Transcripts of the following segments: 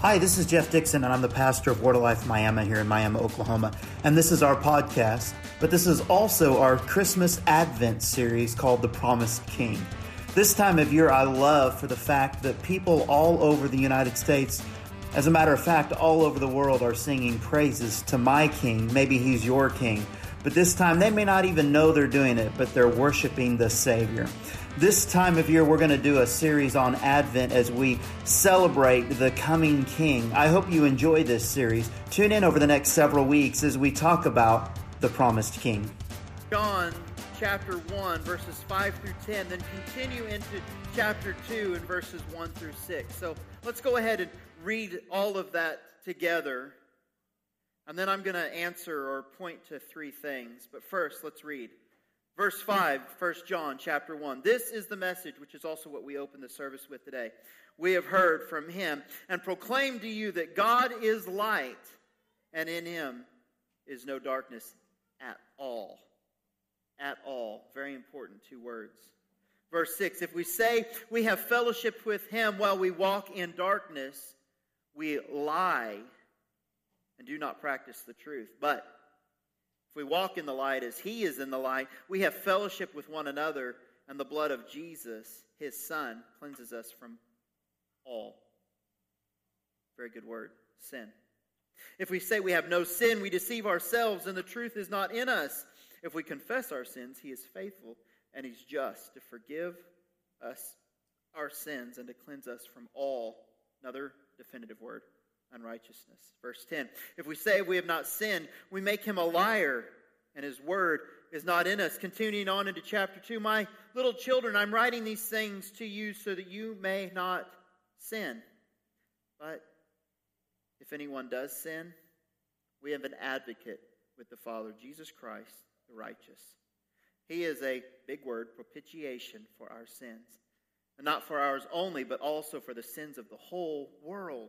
Hi, this is Jeff Dixon, and I'm the pastor of Word of Life Miami here in Miami, Oklahoma. And this is our podcast, but this is also our Christmas Advent series called The Promised King. This time of year, I love for the fact that people all over the United States, as a matter of fact, all over the world, are singing praises to my King. Maybe he's your King. But this time, they may not even know they're doing it, but they're worshiping the Savior. This time of year, we're going to do a series on Advent as we celebrate the coming King. I hope you enjoy this series. Tune in over the next several weeks as we talk about the promised King. John chapter 1, verses 5 through 10, then continue into chapter 2 and verses 1 through 6. So let's go ahead and read all of that together. And then I'm going to answer or point to three things. But first, let's read. Verse 5, 1 John chapter 1. This is the message, which is also what we open the service with today. We have heard from him and proclaim to you that God is light, and in him is no darkness at all. At all. Very important two words. Verse 6 If we say we have fellowship with him while we walk in darkness, we lie and do not practice the truth. But we walk in the light as he is in the light, we have fellowship with one another, and the blood of Jesus, his son, cleanses us from all. Very good word sin. If we say we have no sin, we deceive ourselves, and the truth is not in us. If we confess our sins, he is faithful and he's just to forgive us our sins and to cleanse us from all, another definitive word, unrighteousness. Verse 10 If we say we have not sinned, we make him a liar, and his word is not in us. Continuing on into chapter 2 My little children, I'm writing these things to you so that you may not sin. But if anyone does sin, we have an advocate with the Father, Jesus Christ, the righteous. He is a big word, propitiation for our sins. And not for ours only, but also for the sins of the whole world.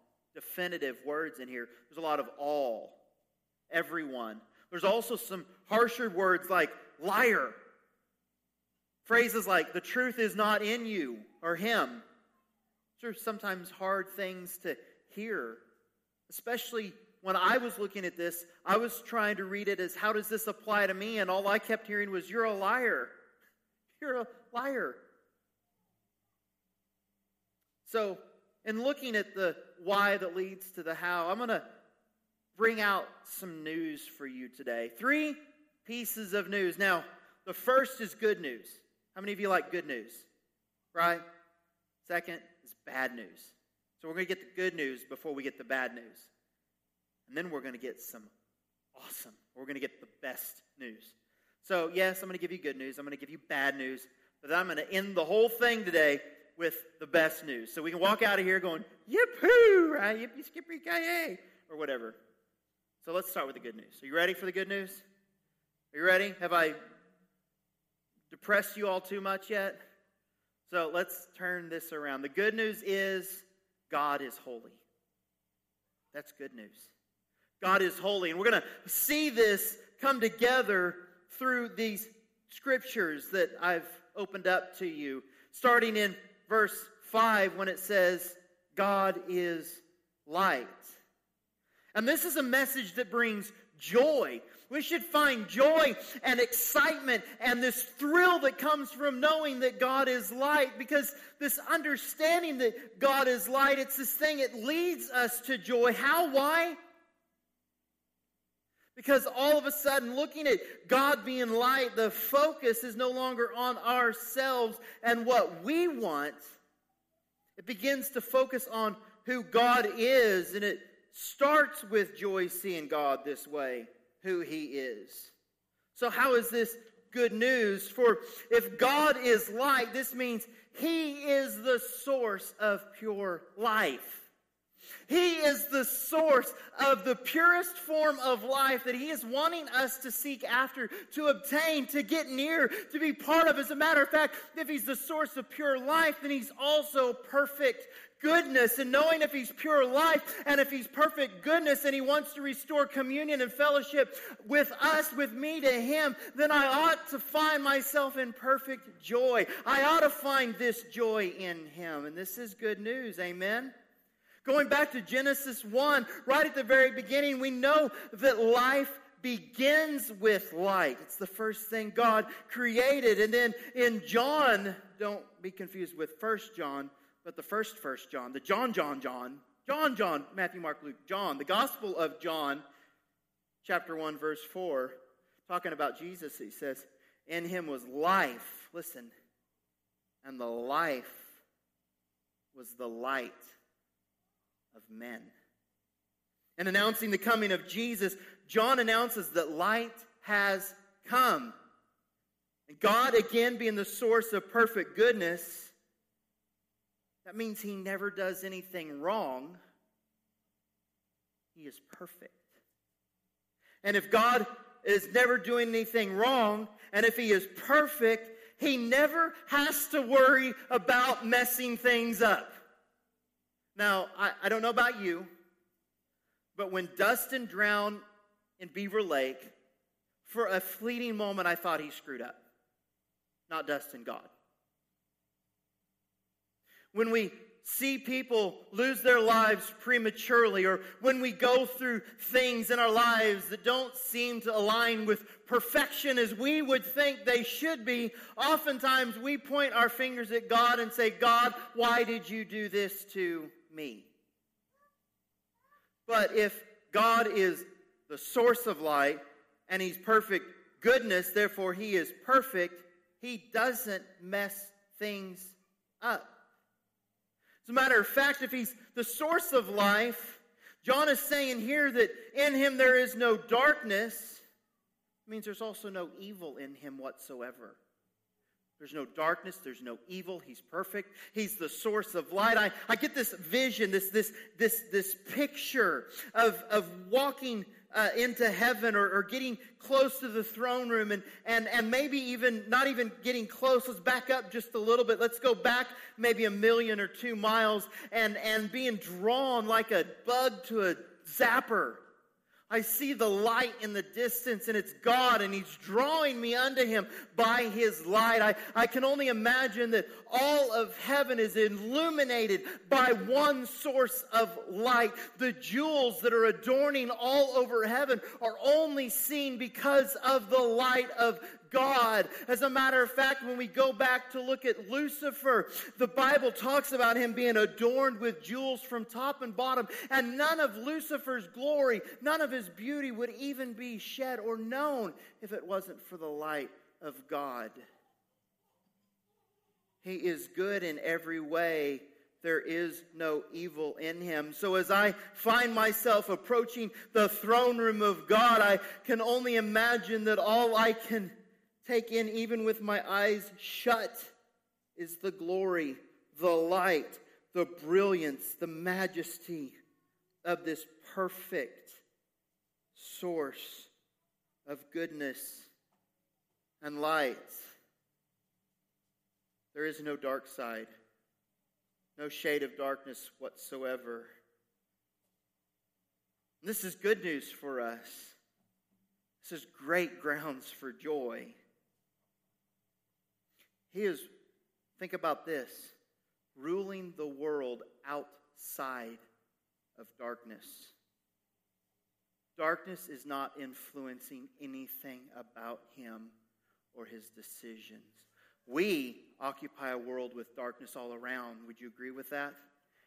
definitive words in here. There's a lot of all, everyone. There's also some harsher words like liar. Phrases like the truth is not in you or him. These are sometimes hard things to hear, especially when I was looking at this. I was trying to read it as how does this apply to me? And all I kept hearing was, You're a liar. You're a liar. So, in looking at the why that leads to the how, I'm going to bring out some news for you today. Three pieces of news. Now, the first is good news. How many of you like good news? Right? Second is bad news. So we're going to get the good news before we get the bad news. And then we're going to get some awesome. We're going to get the best news. So, yes, I'm going to give you good news. I'm going to give you bad news. But I'm going to end the whole thing today with the best news. So we can walk out of here going, yippee, right? Yippee, skippy, kaye, or whatever. So let's start with the good news. Are you ready for the good news? Are you ready? Have I depressed you all too much yet? So let's turn this around. The good news is God is holy. That's good news. God is holy. And we're going to see this come together through these scriptures that I've opened up to you, starting in verse 5 when it says, God is light. And this is a message that brings joy. We should find joy and excitement and this thrill that comes from knowing that God is light because this understanding that God is light, it's this thing, it leads us to joy. How? Why? Because all of a sudden, looking at God being light, the focus is no longer on ourselves and what we want. It begins to focus on who God is, and it starts with joy seeing God this way, who He is. So, how is this good news? For if God is light, this means He is the source of pure life. He is the source of the purest form of life that He is wanting us to seek after, to obtain, to get near, to be part of. As a matter of fact, if He's the source of pure life, then He's also perfect goodness and knowing if he's pure life and if he's perfect goodness and he wants to restore communion and fellowship with us, with me to him, then I ought to find myself in perfect joy. I ought to find this joy in him. And this is good news. Amen. Going back to Genesis 1, right at the very beginning, we know that life begins with light. It's the first thing God created. And then in John, don't be confused with First John, but the first First John, the John, John, John, John, John, Matthew, Mark, Luke, John, the Gospel of John, chapter 1, verse 4, talking about Jesus, he says, In him was life, listen, and the life was the light of men. And announcing the coming of Jesus, John announces that light has come. And God, again, being the source of perfect goodness, that means he never does anything wrong. He is perfect. And if God is never doing anything wrong, and if he is perfect, he never has to worry about messing things up. Now, I, I don't know about you, but when Dustin drowned in Beaver Lake, for a fleeting moment I thought he screwed up. Not Dustin, God. When we see people lose their lives prematurely, or when we go through things in our lives that don't seem to align with perfection as we would think they should be, oftentimes we point our fingers at God and say, God, why did you do this to me? But if God is the source of light and He's perfect goodness, therefore He is perfect, He doesn't mess things up. As a matter of fact, if he's the source of life, John is saying here that in him there is no darkness. Means there's also no evil in him whatsoever. There's no darkness. There's no evil. He's perfect. He's the source of light. I, I get this vision, this, this, this, this picture of, of walking uh, into heaven or, or, getting close to the throne room and, and, and maybe even not even getting close. Let's back up just a little bit. Let's go back maybe a million or two miles and, and being drawn like a bug to a zapper I see the light in the distance and it's God and He's drawing me unto Him by His light. I, I can only imagine that all of heaven is illuminated by one source of light. The jewels that are adorning all over heaven are only seen because of the light of God. As a matter of fact, when we go back to look at Lucifer, the Bible talks about him being adorned with jewels from top and bottom, and none of Lucifer's glory, none of his beauty would even be shed or known if it wasn't for the light of God. He is good in every way. There is no evil in him. So as I find myself approaching the throne room of God, I can only imagine that all I can take in, even with my eyes shut, is the glory, the light, the brilliance, the majesty of this perfect source of goodness and light. There is no dark side, no shade of darkness whatsoever. This is good news for us. This is great grounds for joy. He is, think about this, ruling the world outside of darkness. Darkness is not influencing anything about him or his decisions. We occupy a world with darkness all around. Would you agree with that?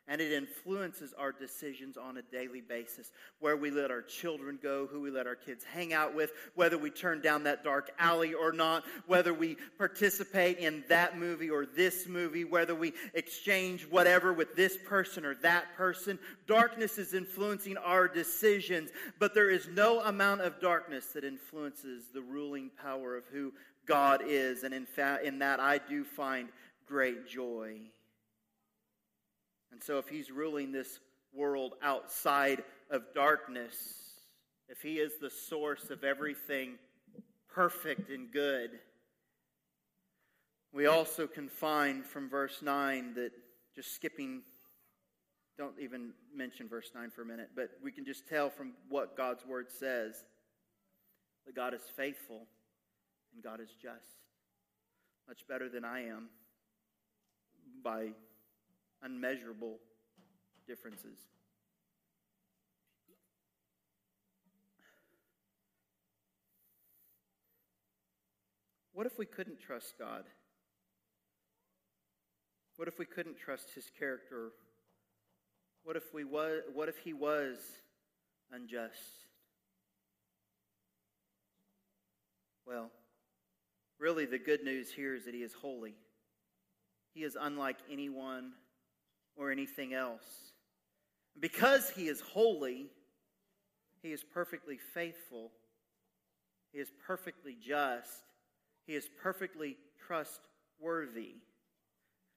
And it influences our decisions on a daily basis. Where we let our children go, who we let our kids hang out with, whether we turn down that dark alley or not, whether we participate in that movie or this movie, whether we exchange whatever with this person or that person. Darkness is influencing our decisions, but there is no amount of darkness that influences the ruling power of who God is. And in, fact, in that, I do find great joy. And so, if he's ruling this world outside of darkness, if He is the source of everything perfect and good, we also can find from verse 9 that just skipping, don't even mention verse 9 for a minute, but we can just tell from what God's word says that God is faithful and God is just. Much better than I am by unmeasurable differences. What if we couldn't trust God? What if we couldn't trust his character? What if we was what if he was unjust? Well, really the good news here is that he is holy. He is unlike anyone or anything else. Because he is holy, he is perfectly faithful. He is perfectly just. He is perfectly trustworthy.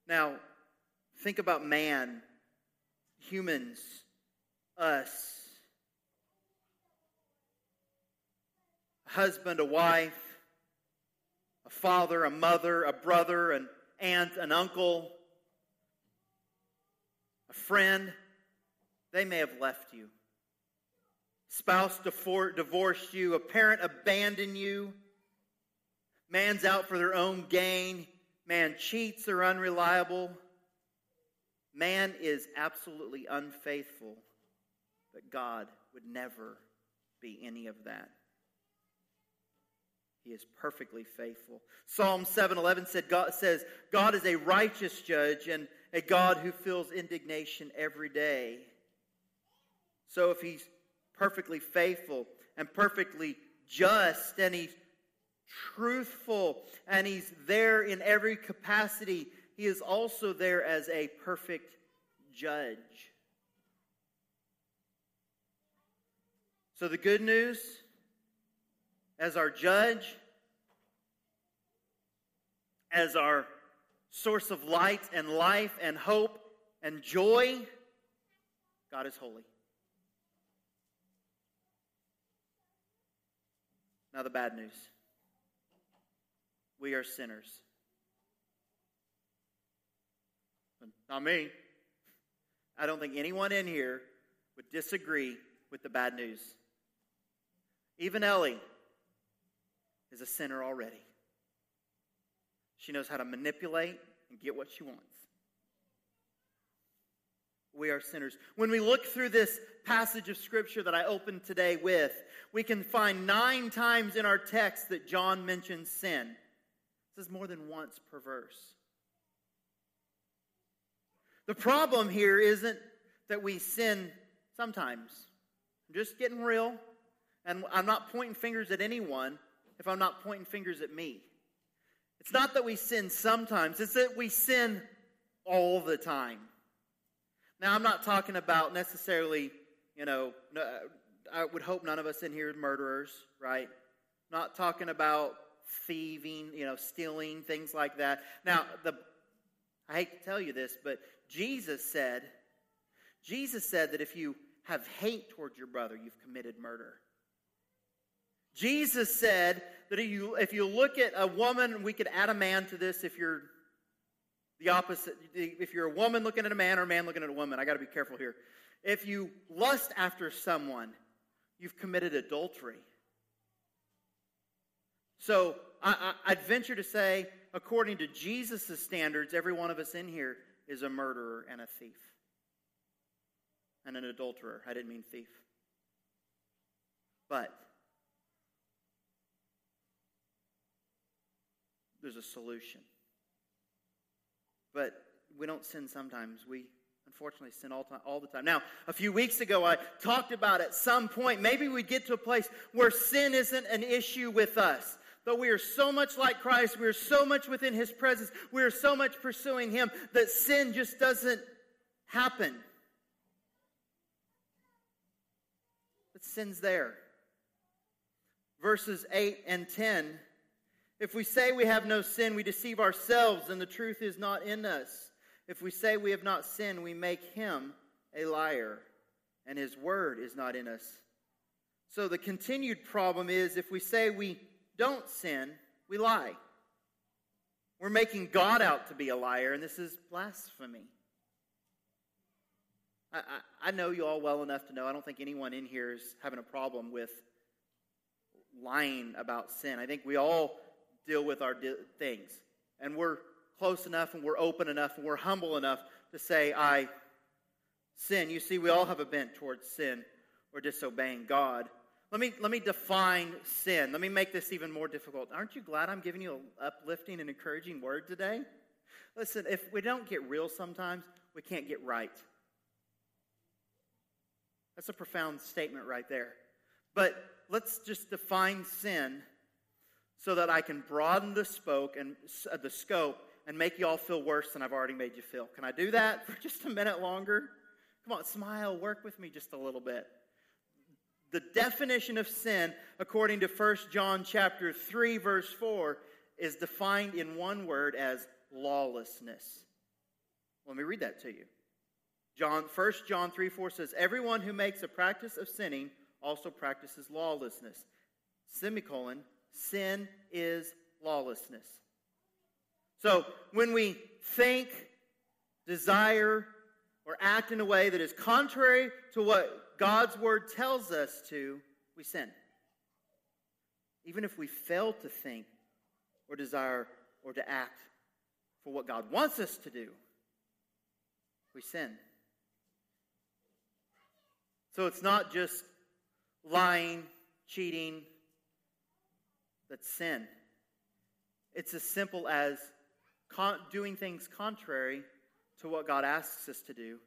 Now, think about man, humans, us. A husband, a wife, a father, a mother, a brother, an aunt, an uncle, friend. They may have left you. Spouse divorced you. A parent abandoned you. Man's out for their own gain. Man cheats or unreliable. Man is absolutely unfaithful, but God would never be any of that. He is perfectly faithful. Psalm 7:11 said God says God is a righteous judge and a God who feels indignation every day. So if he's perfectly faithful and perfectly just and he's truthful, and He's there in every capacity. He is also there as a perfect judge. So, the good news as our judge, as our source of light and life and hope and joy, God is holy. Now, the bad news we are sinners. Not me. I don't think anyone in here would disagree with the bad news. Even Ellie is a sinner already. She knows how to manipulate and get what she wants. We are sinners. When we look through this passage of Scripture that I opened today with, we can find nine times in our text that John mentions sin This is more than once perverse. The problem here isn't that we sin sometimes. I'm just getting real. And I'm not pointing fingers at anyone if I'm not pointing fingers at me. It's not that we sin sometimes, it's that we sin all the time. Now, I'm not talking about necessarily, you know, I would hope none of us in here are murderers, right? Not talking about thieving, you know, stealing, things like that. Now, the I hate to tell you this, but Jesus said, Jesus said that if you have hate towards your brother, you've committed murder. Jesus said that if you, if you look at a woman, we could add a man to this if you're the opposite. If you're a woman looking at a man or a man looking at a woman, I got to be careful here. If you lust after someone, you've committed adultery. So I, would venture to say, according to Jesus' standards, every one of us in here is a murderer and a thief. And an adulterer. I didn't mean thief. But there's a solution. But we don't sin sometimes. We unfortunately sin all, time, all the time. Now, a few weeks ago, I talked about at some point, maybe we'd get to a place where sin isn't an issue with us. But we are so much like Christ, we are so much within His presence, we are so much pursuing Him that sin just doesn't happen. But sin's there. Verses 8 and 10 If we say we have no sin, we deceive ourselves, and the truth is not in us. If we say we have not sinned, we make Him a liar, and his word is not in us. So the continued problem is if we say we don't sin, we lie. We're making God out to be a liar, and this is blasphemy. I, I, I, know you all well enough to know I don't think anyone in here is having a problem with lying about sin. I think we all deal with our di- things, and we're close enough, and we're open enough, and we're humble enough to say, I sin. You see, we all have a bent towards sin or disobeying God. Let me, let me define sin. Let me make this even more difficult. Aren't you glad I'm giving you an uplifting and encouraging word today? Listen, if we don't get real sometimes, we can't get right. That's a profound statement right there. But let's just define sin so that I can broaden the spoke and uh, the scope and make you all feel worse than I've already made you feel. Can I do that for just a minute longer? Come on, smile, work with me just a little bit the definition of sin according to 1 John chapter 3 verse 4 is defined in one word as lawlessness. Let me read that to you. John 1 John 3 4 says, Everyone who makes a practice of sinning also practices lawlessness. Semicolon, sin is lawlessness. So when we think, desire, or act in a way that is contrary to what God's word tells us to, we sin. Even if we fail to think or desire or to act for what God wants us to do, we sin. So it's not just lying, cheating, that's sin. It's as simple as con- doing things contrary to what God asks us to do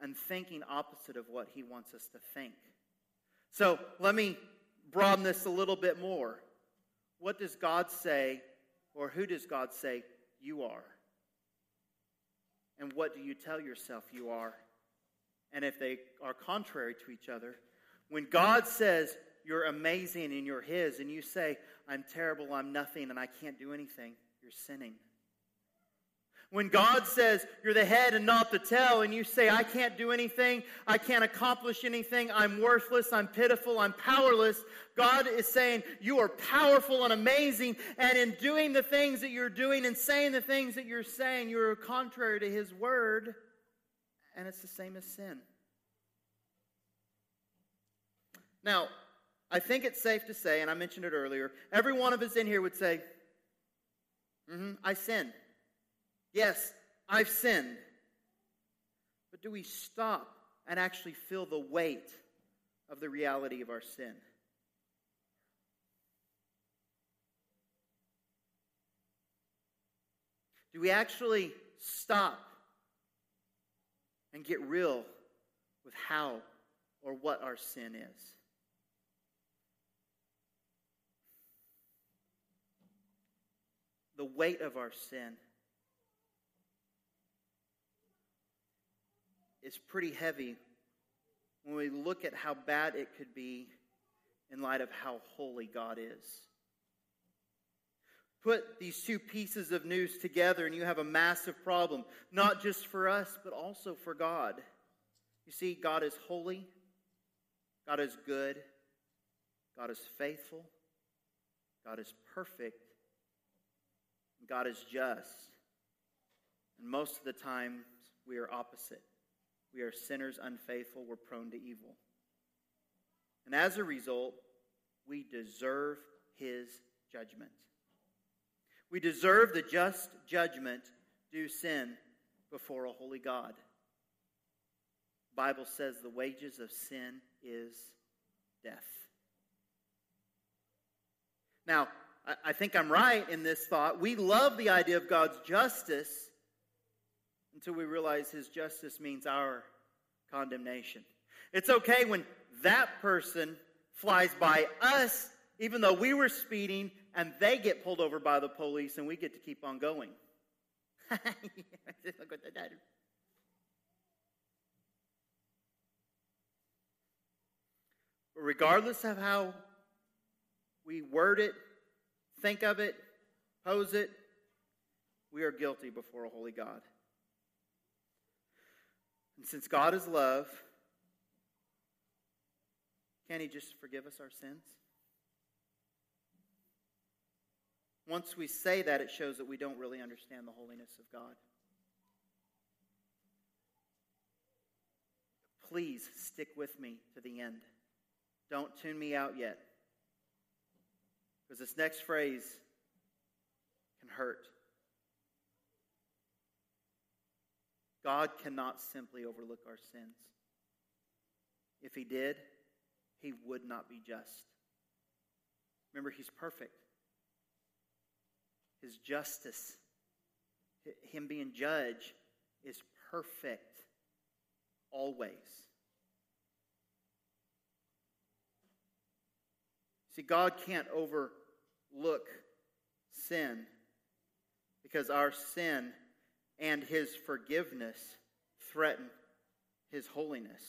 and thinking opposite of what he wants us to think. So let me broaden this a little bit more. What does God say, or who does God say you are? And what do you tell yourself you are? And if they are contrary to each other, when God says you're amazing and you're His, and you say, I'm terrible, I'm nothing, and I can't do anything, you're sinning. When God says you're the head and not the tail, and you say, I can't do anything, I can't accomplish anything, I'm worthless, I'm pitiful, I'm powerless, God is saying you are powerful and amazing, and in doing the things that you're doing and saying the things that you're saying, you're contrary to His word, and it's the same as sin. Now, I think it's safe to say, and I mentioned it earlier, every one of us in here would say, mm-hmm, I sin. Yes, I've sinned. But do we stop and actually feel the weight of the reality of our sin? Do we actually stop and get real with how or what our sin is? The weight of our sin is pretty heavy when we look at how bad it could be in light of how holy God is. Put these two pieces of news together, and you have a massive problem, not just for us, but also for God. You see, God is holy, God is good, God is faithful, God is perfect, God is just. And most of the time, we are opposite. We are sinners, unfaithful, we're prone to evil. And as a result, we deserve his judgment. We deserve the just judgment due sin before a holy God. The Bible says the wages of sin is death. Now, I think I'm right in this thought. We love the idea of God's justice until we realize his justice means our condemnation. It's okay when that person flies by us, even though we were speeding, and they get pulled over by the police, and we get to keep on going. Regardless of how we word it, think of it, pose it, we are guilty before a holy God. And since God is love, can't He just forgive us our sins? Once we say that, it shows that we don't really understand the holiness of God. Please stick with me to the end. Don't tune me out yet. Because this next phrase can hurt. God cannot simply overlook our sins. If He did, He would not be just. Remember, He's perfect. His justice, Him being judge, is perfect always. See, God can't overlook sin because our sin and his forgiveness threaten his holiness.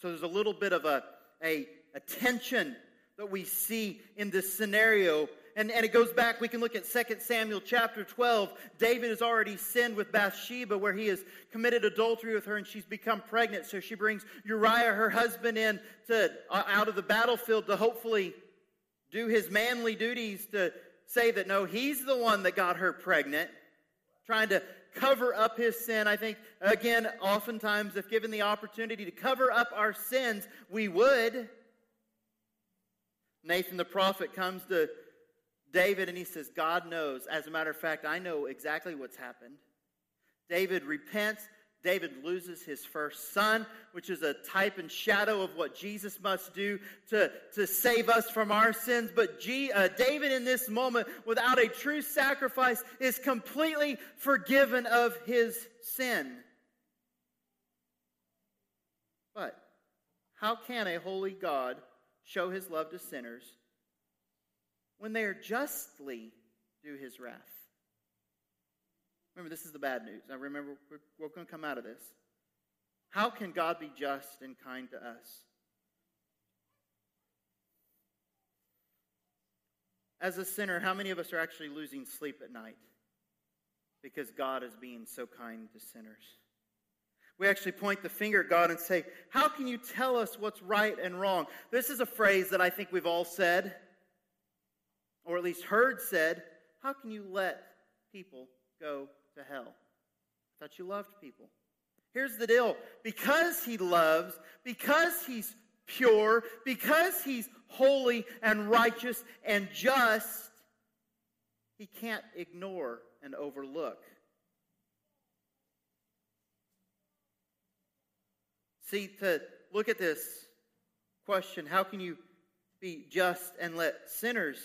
So there's a little bit of a, a, a tension that we see in this scenario. And, and it goes back, we can look at 2 Samuel chapter 12. David has already sinned with Bathsheba, where he has committed adultery with her and she's become pregnant. So she brings Uriah, her husband, in to, uh, out of the battlefield to hopefully do his manly duties to say that no, he's the one that got her pregnant, trying to cover up his sin. I think, again, oftentimes, if given the opportunity to cover up our sins, we would. Nathan the prophet comes to David and he says, God knows. As a matter of fact, I know exactly what's happened. David repents. David loses his first son, which is a type and shadow of what Jesus must do to, to save us from our sins. But G, uh, David, in this moment, without a true sacrifice, is completely forgiven of his sin. But how can a holy God show his love to sinners when they are justly due his wrath? Remember, this is the bad news. Now, remember, we're, we're going to come out of this. How can God be just and kind to us? As a sinner, how many of us are actually losing sleep at night because God is being so kind to sinners? We actually point the finger at God and say, How can you tell us what's right and wrong? This is a phrase that I think we've all said, or at least heard said. How can you let people go to hell. I thought you loved people. Here's the deal because he loves, because he's pure, because he's holy and righteous and just, he can't ignore and overlook. See, to look at this question, how can you be just and let sinners?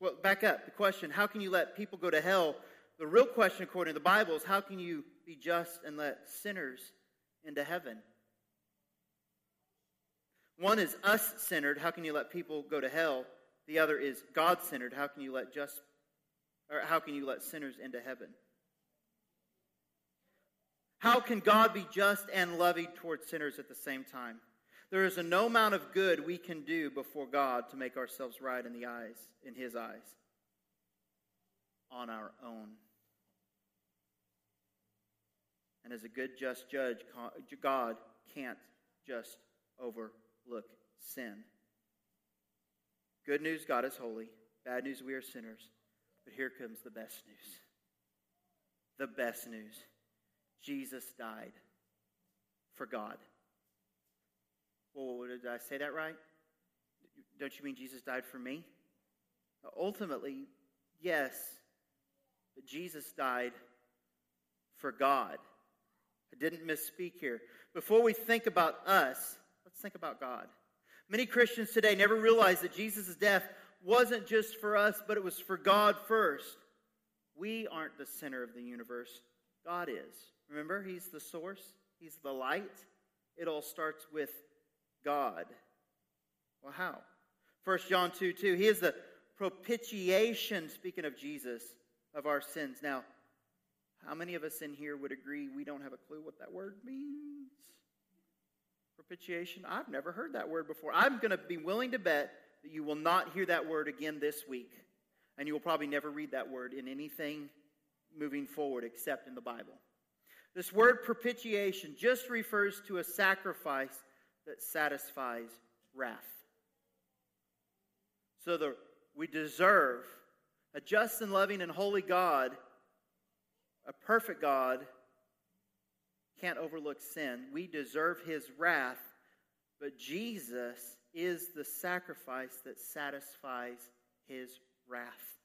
Well, back up. The question, how can you let people go to hell the real question, according to the Bible, is how can you be just and let sinners into heaven? One is us centered. How can you let people go to hell? The other is God centered. How can you let just or how can you let sinners into heaven? How can God be just and loving towards sinners at the same time? There is a no amount of good we can do before God to make ourselves right in the eyes, in his eyes, on our own. And as a good, just judge, God can't just overlook sin. Good news God is holy. Bad news we are sinners. But here comes the best news. The best news Jesus died for God. Well, did I say that right? Don't you mean Jesus died for me? Ultimately, yes. But Jesus died for God. I didn't misspeak here. Before we think about us, let's think about God. Many Christians today never realize that Jesus' death wasn't just for us, but it was for God first. We aren't the center of the universe, God is. Remember, He's the source, He's the light. It all starts with God. Well, how? 1 John 2 2. He is the propitiation, speaking of Jesus, of our sins. Now, how many of us in here would agree we don't have a clue what that word means? Propitiation? I've never heard that word before. I'm going to be willing to bet that you will not hear that word again this week. And you will probably never read that word in anything moving forward except in the Bible. This word propitiation just refers to a sacrifice that satisfies wrath. So the, we deserve a just and loving and holy God, a perfect God, can't overlook sin. We deserve his wrath, but Jesus is the sacrifice that satisfies his wrath.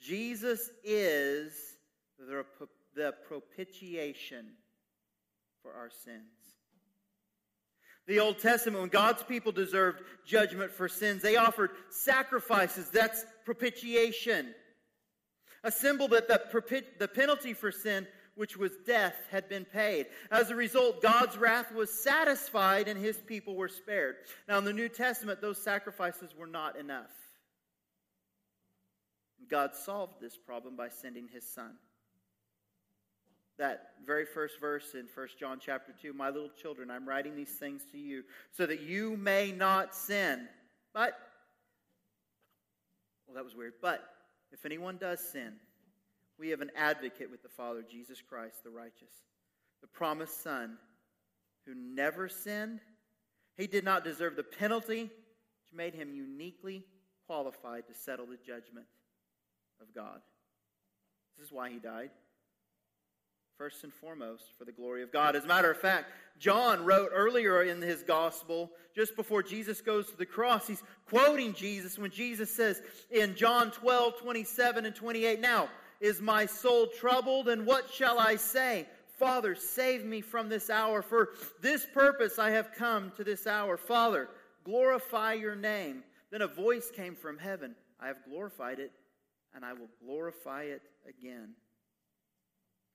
Jesus is the, the propitiation for our sins. The Old Testament, when God's people deserved judgment for sins, they offered sacrifices. That's propitiation. A symbol that the, the penalty for sin, which was death, had been paid. As a result, God's wrath was satisfied and his people were spared. Now, in the New Testament, those sacrifices were not enough. God solved this problem by sending his son. That very first verse in 1 John chapter 2 My little children, I'm writing these things to you so that you may not sin. But, well, that was weird. But if anyone does sin, we have an advocate with the Father, Jesus Christ, the righteous, the promised Son, who never sinned. He did not deserve the penalty, which made him uniquely qualified to settle the judgment of God. This is why he died. First and foremost, for the glory of God. As a matter of fact, John wrote earlier in his gospel, just before Jesus goes to the cross, he's quoting Jesus when Jesus says in John 12, 27 and 28, Now is my soul troubled, and what shall I say? Father, save me from this hour. For this purpose I have come to this hour. Father, glorify your name. Then a voice came from heaven I have glorified it and I will glorify it again.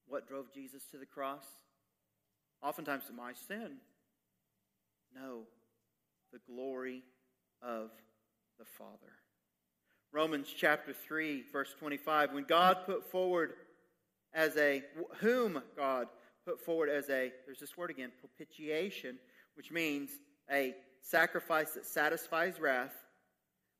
What drove Jesus to the cross? Oftentimes, my sin. No, the glory of the Father. Romans chapter 3, verse 25. When God put forward as a, whom God put forward as a, there's this word again, propitiation, which means a sacrifice that satisfies wrath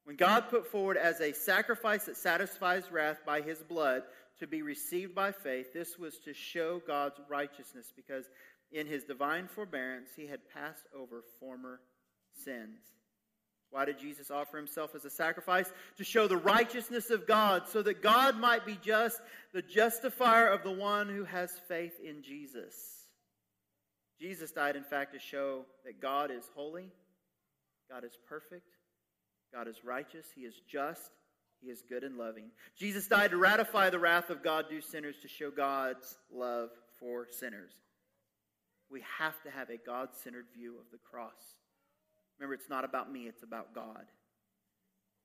when God put forward as a sacrifice that satisfies wrath by his blood to be received by faith, this was to show God's righteousness because in his divine forbearance he had passed over former sins. Why did Jesus offer himself as a sacrifice? To show the righteousness of God, so that God might be just, the justifier of the one who has faith in Jesus. Jesus died, in fact, to show that God is holy, God is perfect, God is righteous, He is just, He is good and loving. Jesus died to ratify the wrath of God due sinners to show God's love for sinners. We have to have a God centered view of the cross. Remember, it's not about me, it's about God.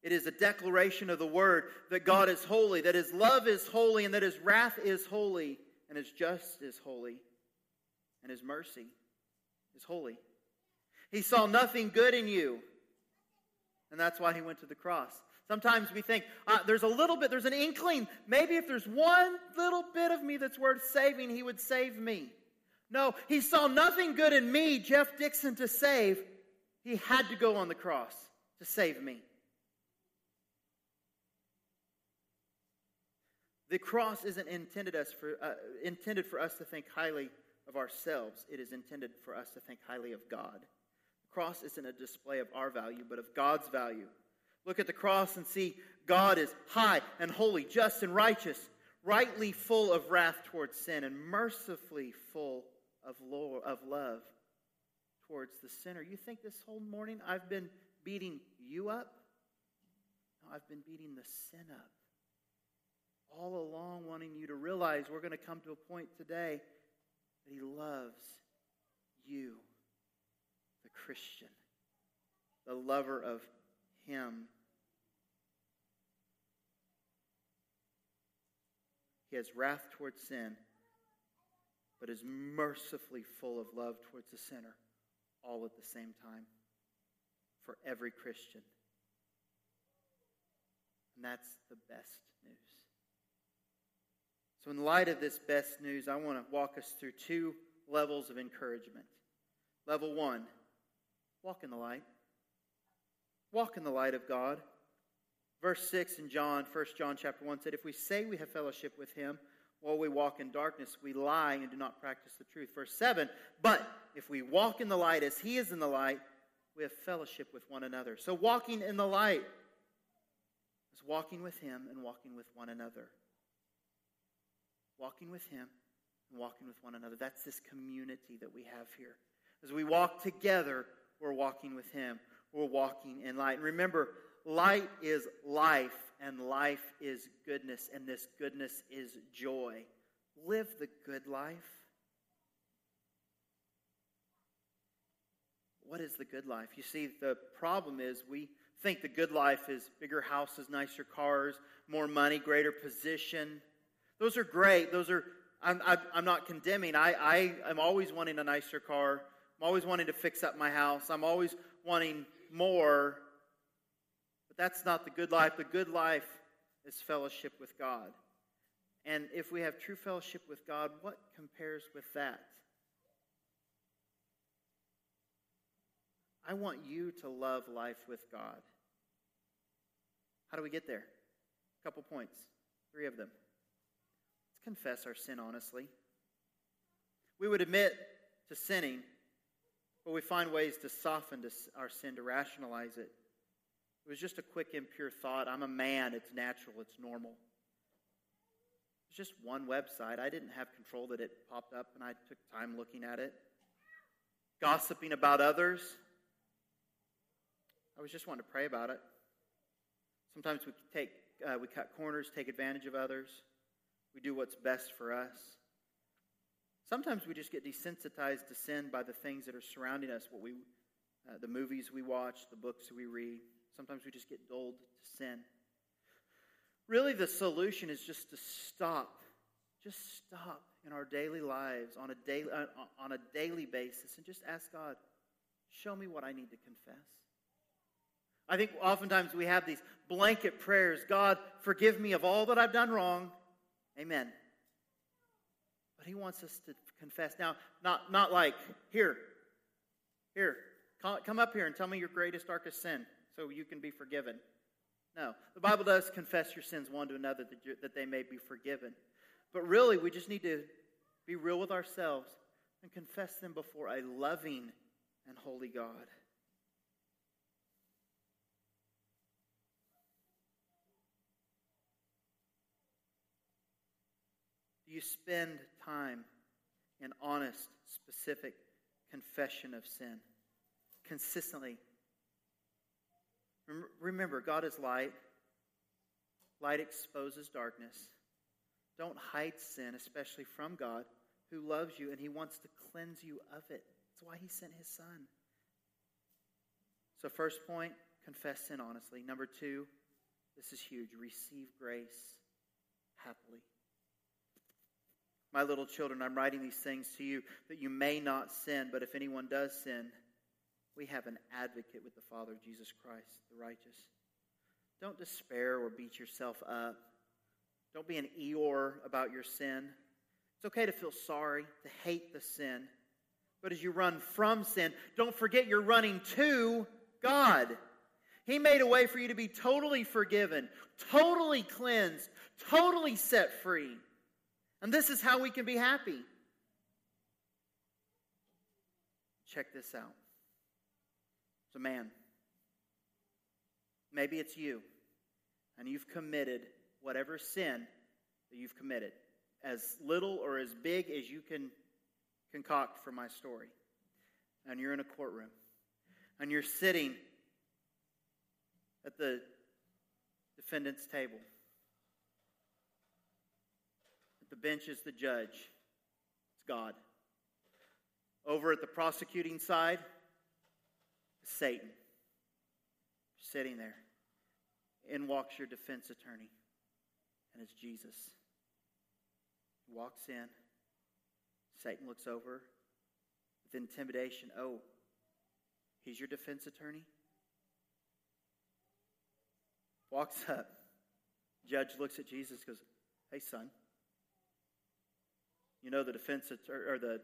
It is a declaration of the word that God is holy, that his love is holy, and that his wrath is holy, and his justice is holy, and his mercy is holy. He saw nothing good in you. And that's why he went to the cross. Sometimes we think uh, there's a little bit, there's an inkling. Maybe if there's one little bit of me that's worth saving, he would save me. No, he saw nothing good in me, Jeff Dixon, to save. He had to go on the cross to save me. The cross isn't intended, us for, uh, intended for us to think highly of ourselves, it is intended for us to think highly of God The cross isn't a display of our value, but of God's value. Look at the cross and see God is high and holy, just and righteous, rightly full of wrath towards sin, and mercifully full of, love towards the sinner. You think this whole morning I've been beating you up? No, I've been beating the sin up. All along, wanting you to realize we're going to come to a point today that He loves you. The Christian, the lover of Him. He has wrath towards sin, but is mercifully full of love towards the sinner, all at the same time, for every Christian. And that's the best news. So, in light of this best news, I want to walk us through two levels of encouragement. Level one, Walk in the light. Walk in the light of God. Verse 6 in John, 1 John chapter 1 said, If we say we have fellowship with him while we walk in darkness, we lie and do not practice the truth. Verse 7, But if we walk in the light as he is in the light, we have fellowship with one another. So walking in the light is walking with Him and walking with one another. Walking with Him and walking with one another. That's this community that we have here. As we walk together, we're walking with Him. We're walking in light. And remember, light is life, and life is goodness, and this goodness is joy. Live the good life. What is the good life? You see, the problem is we think the good life is bigger houses, nicer cars, more money, greater position. Those are great. Those are, I'm, I'm not condemning. I, I am always wanting a nicer car. I'm always wanting to fix up my house. I'm always wanting more. But that's not the good life. The good life is fellowship with God. And if we have true fellowship with God, what compares with that? I want you to love life with God. How do we get there? A couple points, three of them. Let's confess our sin honestly. We would admit to sinning, but we find ways to soften our sin, to rationalize it. It was just a quick, impure thought. I'm a man. It's natural. It's normal. It's just one website. I didn't have control that it popped up, and I took time looking at it. Gossiping about others. I was just wanting to pray about it. Sometimes we take uh, we cut corners, take advantage of others. We do what's best for us. Sometimes we just get desensitized to sin by the things that are surrounding us, what we, uh, the movies we watch, the books we read. Sometimes we just get dulled to sin. Really, the solution is just to stop. Just stop in our daily lives on a daily, uh, on a daily basis and just ask God, show me what I need to confess. I think oftentimes we have these blanket prayers God, forgive me of all that I've done wrong. Amen. But He wants us to confess. Now, not, not like, here, here, come up here and tell me your greatest, darkest sin so you can be forgiven. No. The Bible does confess your sins one to another that, that they may be forgiven. But really, we just need to be real with ourselves and confess them before a loving and holy God. Do you spend time in honest, specific confession of sin? Consistently Remember, God is light. Light exposes darkness. Don't hide sin, especially from God, who loves you and he wants to cleanse you of it. That's why he sent his son. So, first point, confess sin honestly. Number two, this is huge receive grace happily. My little children, I'm writing these things to you that you may not sin, but if anyone does sin, we have an advocate with the Father, Jesus Christ, the righteous. Don't despair or beat yourself up. Don't be an Eeyore about your sin. It's okay to feel sorry, to hate the sin. But as you run from sin, don't forget you're running to God. He made a way for you to be totally forgiven, totally cleansed, totally set free. And this is how we can be happy. Check this out. It's a man. Maybe it's you. And you've committed whatever sin that you've committed, as little or as big as you can concoct for my story. And you're in a courtroom. And you're sitting at the defendant's table. At the bench is the judge. It's God. Over at the prosecuting side, Satan sitting there. In walks your defense attorney, and it's Jesus. He walks in. Satan looks over with intimidation. Oh, he's your defense attorney? Walks up. Judge looks at Jesus goes, Hey, son you know the defense or, or the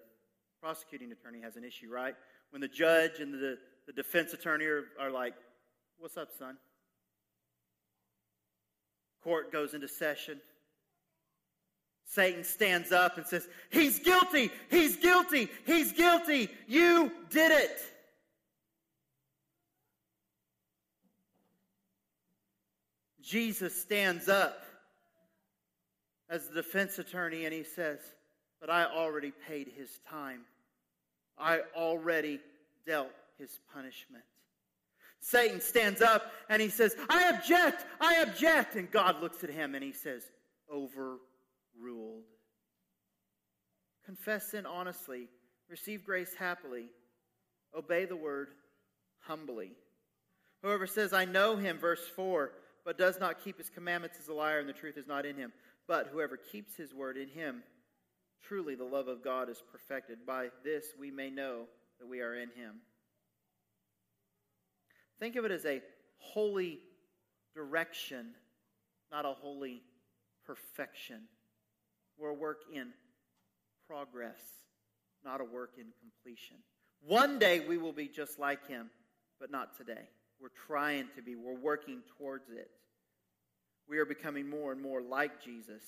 prosecuting attorney has an issue, right? When the judge and the, the defense attorney are, are like, What's up, son? Court goes into session. Satan stands up and says, He's guilty! He's guilty! He's guilty! You did it! Jesus stands up as the defense attorney and he says, but I already paid his time. I already dealt his punishment. Satan stands up and he says, I object, I object. And God looks at him and he says, Overruled. Confess sin honestly, receive grace happily, obey the word humbly. Whoever says, I know him, verse 4, but does not keep his commandments is a liar, and the truth is not in him. But whoever keeps his word in him, truly the love of God is perfected. By this we may know that we are in him. Think of it as a holy direction, not a holy perfection. We're a work in progress, not a work in completion. One day we will be just like him, but not today. We're trying to be, we're working towards it. We are becoming more and more like Jesus.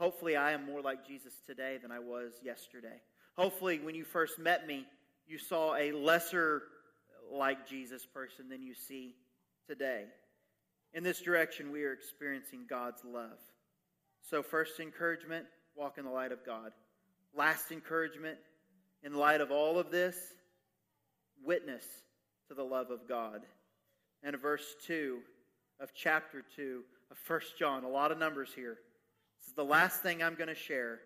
Hopefully, I am more like Jesus today than I was yesterday. Hopefully, when you first met me, you saw a lesser like Jesus person than you see today. In this direction, we are experiencing God's love. So, first encouragement walk in the light of God. Last encouragement in light of all of this witness to the love of God. And verse 2 of chapter 2 of 1 John, a lot of numbers here. This is the last thing I'm going to share.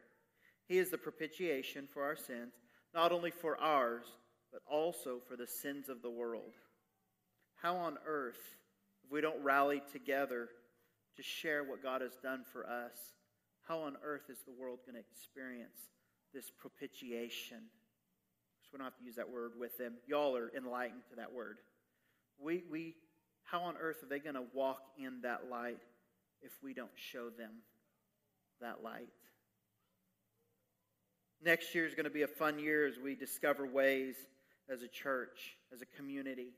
He is the propitiation for our sins, not only for ours, but also for the sins of the world. How on earth, if we don't rally together to share what God has done for us, how on earth is the world going to experience this propitiation? So we don't have to use that word with them. Y'all are enlightened to that word. We, we, how on earth are they going to walk in that light if we don't show them that light? Next year is going to be a fun year as we discover ways as a church, as a community,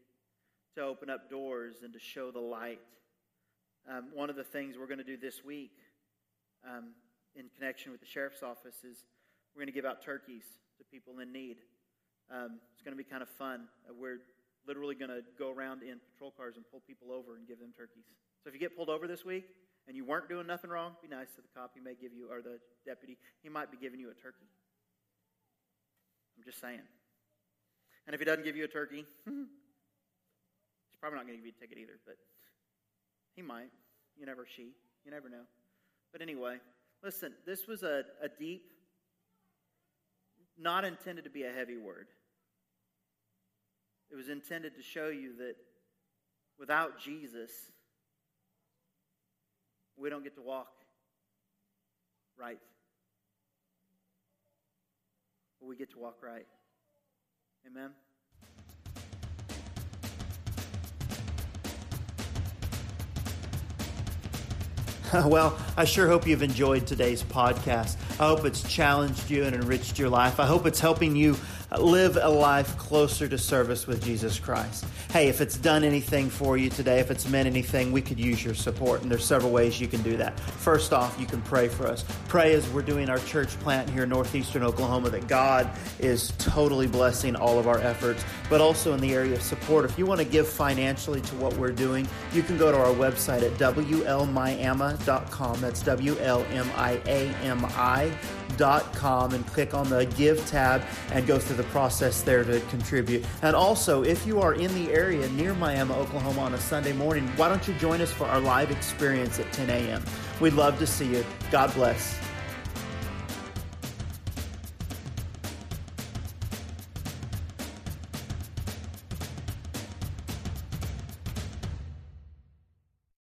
to open up doors and to show the light. Um, one of the things we're going to do this week um, in connection with the sheriff's office is we're going to give out turkeys to people in need. Um, it's going to be kind of fun. Uh, we're literally going to go around in patrol cars and pull people over and give them turkeys. So if you get pulled over this week and you weren't doing nothing wrong, be nice to the cop. He may give you, or the deputy, he might be giving you a turkey. I'm just saying. And if he doesn't give you a turkey, he's probably not going to give you a ticket either, but he might. You never she. You never know. But anyway, listen, this was a, a deep, not intended to be a heavy word. It was intended to show you that without Jesus, we don't get to walk right. But we get to walk right. Amen. Well, I sure hope you've enjoyed today's podcast. I hope it's challenged you and enriched your life. I hope it's helping you live a life closer to service with Jesus Christ. Hey, if it's done anything for you today, if it's meant anything, we could use your support. And there's several ways you can do that. First off, you can pray for us. Pray as we're doing our church plant here in northeastern Oklahoma that God is totally blessing all of our efforts, but also in the area of support. If you want to give financially to what we're doing, you can go to our website at WLMiami.com. That's W L M I A M I.com and click on the Give tab and go through the process there to contribute. And also, if you are in the area near Miami, Oklahoma on a Sunday morning, why don't you join us for our live experience at 10 a.m.? We'd love to see you. God bless.